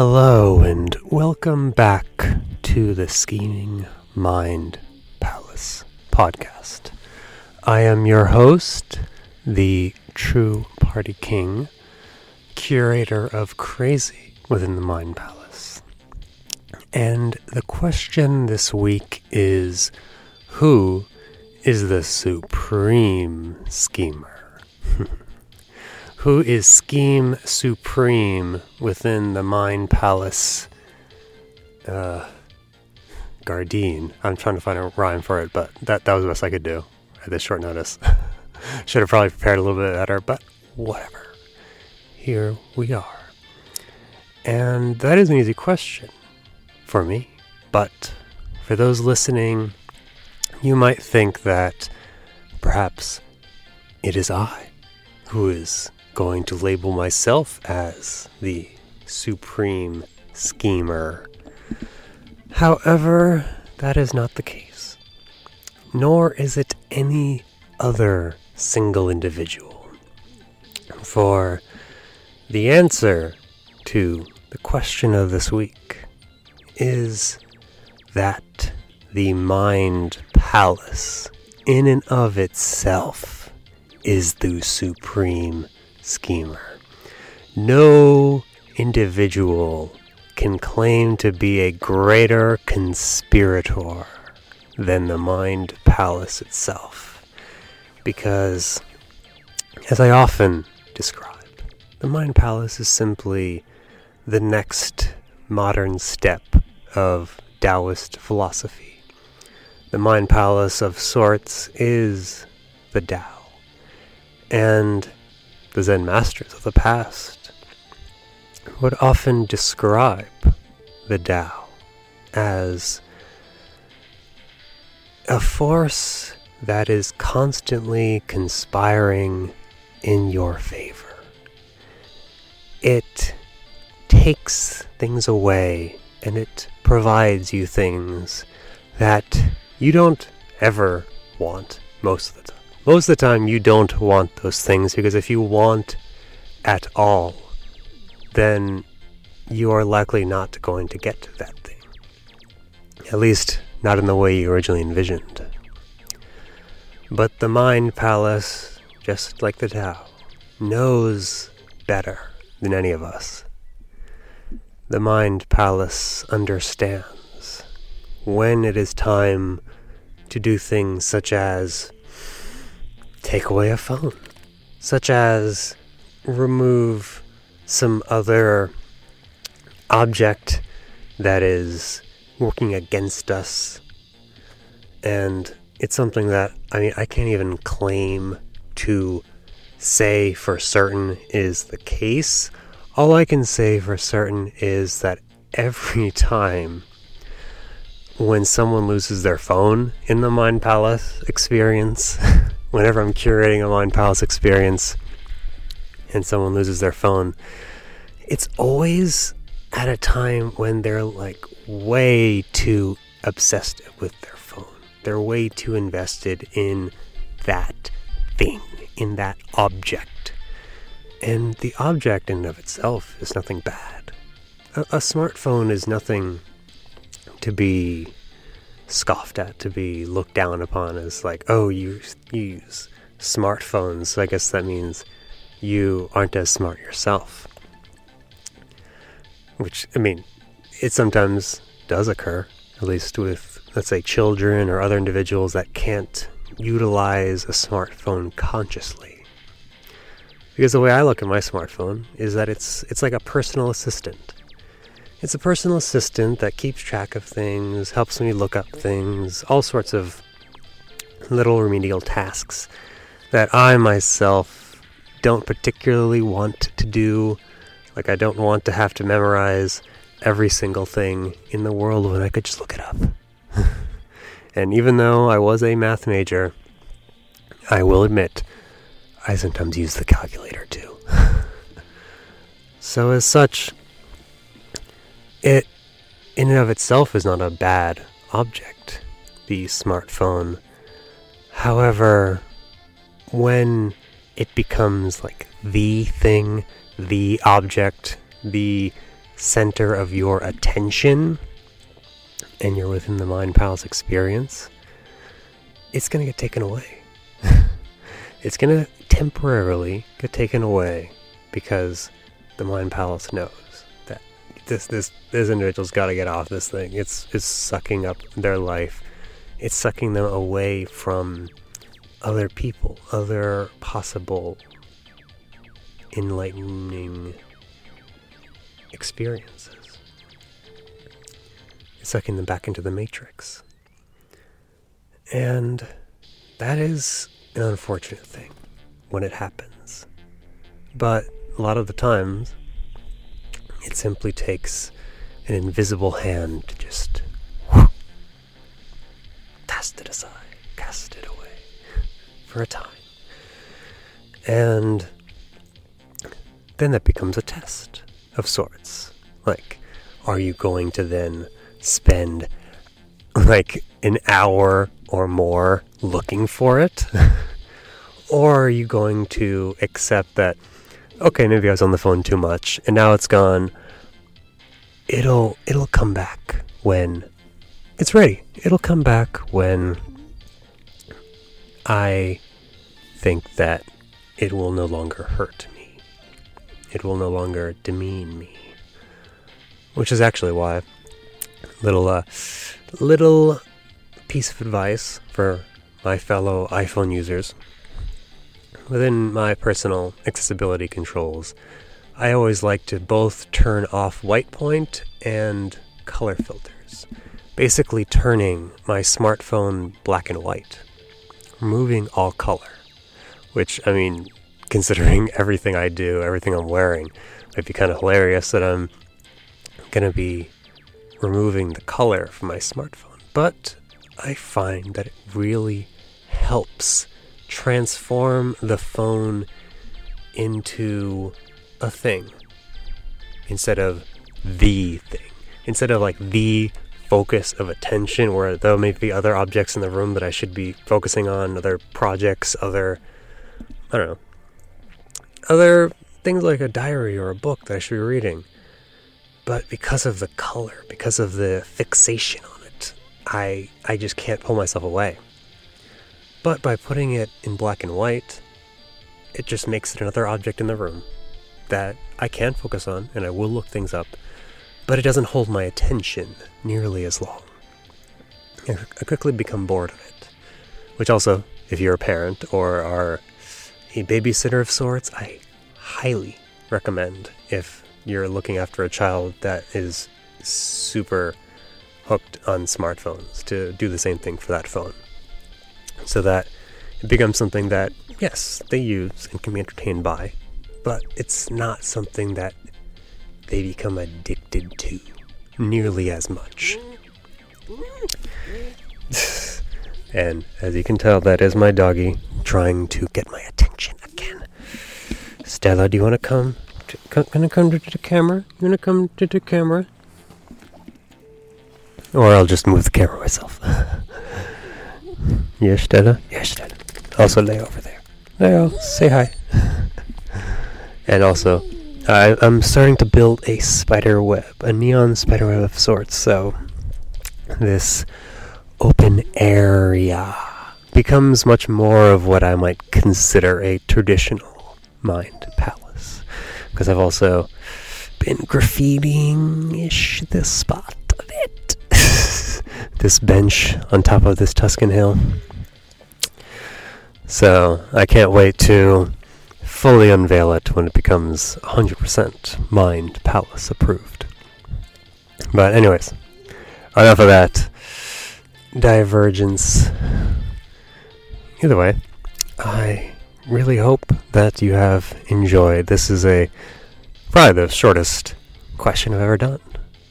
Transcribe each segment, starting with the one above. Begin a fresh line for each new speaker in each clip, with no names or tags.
Hello, and welcome back to the Scheming Mind Palace podcast. I am your host, the True Party King, curator of Crazy within the Mind Palace. And the question this week is Who is the supreme schemer? who is scheme supreme within the Mind Palace uh, Gardine. I'm trying to find a rhyme for it, but that, that was the best I could do at this short notice. Should have probably prepared a little bit better, but whatever. Here we are. And that is an easy question for me, but for those listening, you might think that perhaps it is I who is going to label myself as the supreme schemer. However, that is not the case. Nor is it any other single individual. For the answer to the question of this week is that the mind palace, in and of itself, is the supreme schemer. No individual can claim to be a greater conspirator than the Mind Palace itself. Because, as I often describe, the Mind Palace is simply the next modern step of Taoist philosophy. The Mind Palace of sorts is the Tao. And the Zen masters of the past would often describe the Tao as a force that is constantly conspiring in your favor. It takes things away and it provides you things that you don't ever want most of the time most of the time you don't want those things because if you want at all, then you are likely not going to get that thing. At least, not in the way you originally envisioned. But the Mind Palace, just like the Tao, knows better than any of us. The Mind Palace understands when it is time to do things such as take away a phone, such as remove some other object that is working against us. And it's something that, I mean, I can't even claim to say for certain is the case. All I can say for certain is that every time when someone loses their phone in the Mind Palace experience, whenever I'm curating a Mind Palace experience and someone loses their phone, it's always at a time when they're like way too obsessed with their phone. They're way too invested in that thing, in that object. And the object in and of itself is nothing bad. A, a smartphone is nothing to be scoffed at, to be looked down upon as like, oh, you, you use smartphones. So I guess that means you aren't as smart yourself. Which, I mean, it sometimes does occur, at least with, let's say, children or other individuals that can't utilize a smartphone consciously. Because the way I look at my smartphone is that it's it's like a personal assistant. It's a personal assistant that keeps track of things, helps me look up things, all sorts of little remedial tasks that I myself don't particularly want to do. Like, I don't want to have to memorize every single thing in the world when I could just look it up. and even though I was a math major, I will admit I sometimes use the calculator too. so, as such, it, in and of itself, is not a bad object, the smartphone. However, when it becomes like the thing, the object, the center of your attention and you're within the Mind Palace experience, it's going to get taken away. it's going to temporarily get taken away because the Mind Palace knows this this this individual's got to get off this thing. It's it's sucking up their life. It's sucking them away from other people, other possible enlightening experiences. It's sucking them back into the matrix. And that is an unfortunate thing when it happens. But a lot of the times, it simply takes an invisible hand to just cast it aside, cast it away for a time. And then that becomes a test of sorts. Like, are you going to then spend like an hour or more looking for it? or are you going to accept that, okay, maybe I was on the phone too much and now it's gone? It'll it'll come back when it's ready. It'll come back when I think that it will no longer hurt me. It will no longer demean me. Which is actually why little uh little piece of advice for my fellow iPhone users. Within my personal accessibility controls, I always like to both turn off white point and color filters, basically turning my smartphone black and white, removing all color. Which, I mean, considering everything I do, everything I'm wearing, might be kind of hilarious that I'm going to be removing the color from my smartphone. But I find that it really helps transform the phone into a thing instead of the thing. Instead of like the focus of attention, where there may be other objects in the room that I should be focusing on, other projects, other, I don't know, other things like a diary or a book that I should be reading. But because of the color, because of the fixation on it, I I just can't pull myself away. But by putting it in black and white, it just makes it another object in the room that I can focus on and I will look things up, but it doesn't hold my attention nearly as long. I quickly become bored of it. Which also, if you're a parent or are a babysitter of sorts, I highly recommend if you're looking after a child that is super hooked on smartphones to do the same thing for that phone. So that it becomes something that, yes, they use and can be entertained by, but it's not something that they become addicted to nearly as much. and as you can tell, that is my doggy trying to get my attention again. Stella, do you want to come? To, gonna come to the camera? You wanna come to the camera? Or I'll just move the camera myself. yes, Stella? Yes, Stella. Also lay over there. There, say hi. and also, I, I'm starting to build a spider web, a neon spider web of sorts, so this open area becomes much more of what I might consider a traditional mind palace. Because I've also been graffitiing ish this spot. This bench on top of this Tuscan hill. So I can't wait to fully unveil it when it becomes 100% Mind Palace approved. But, anyways, enough of that divergence. Either way, I really hope that you have enjoyed. This is a probably the shortest question I've ever done,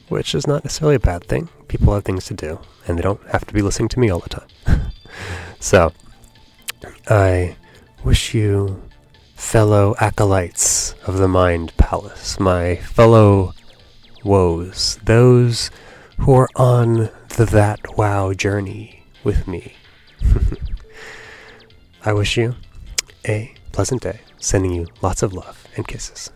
which is not necessarily a bad thing. People have things to do, and they don't have to be listening to me all the time. so, I wish you, fellow acolytes of the Mind Palace, my fellow woes, those who are on the That Wow journey with me. I wish you a pleasant day, sending you lots of love and kisses.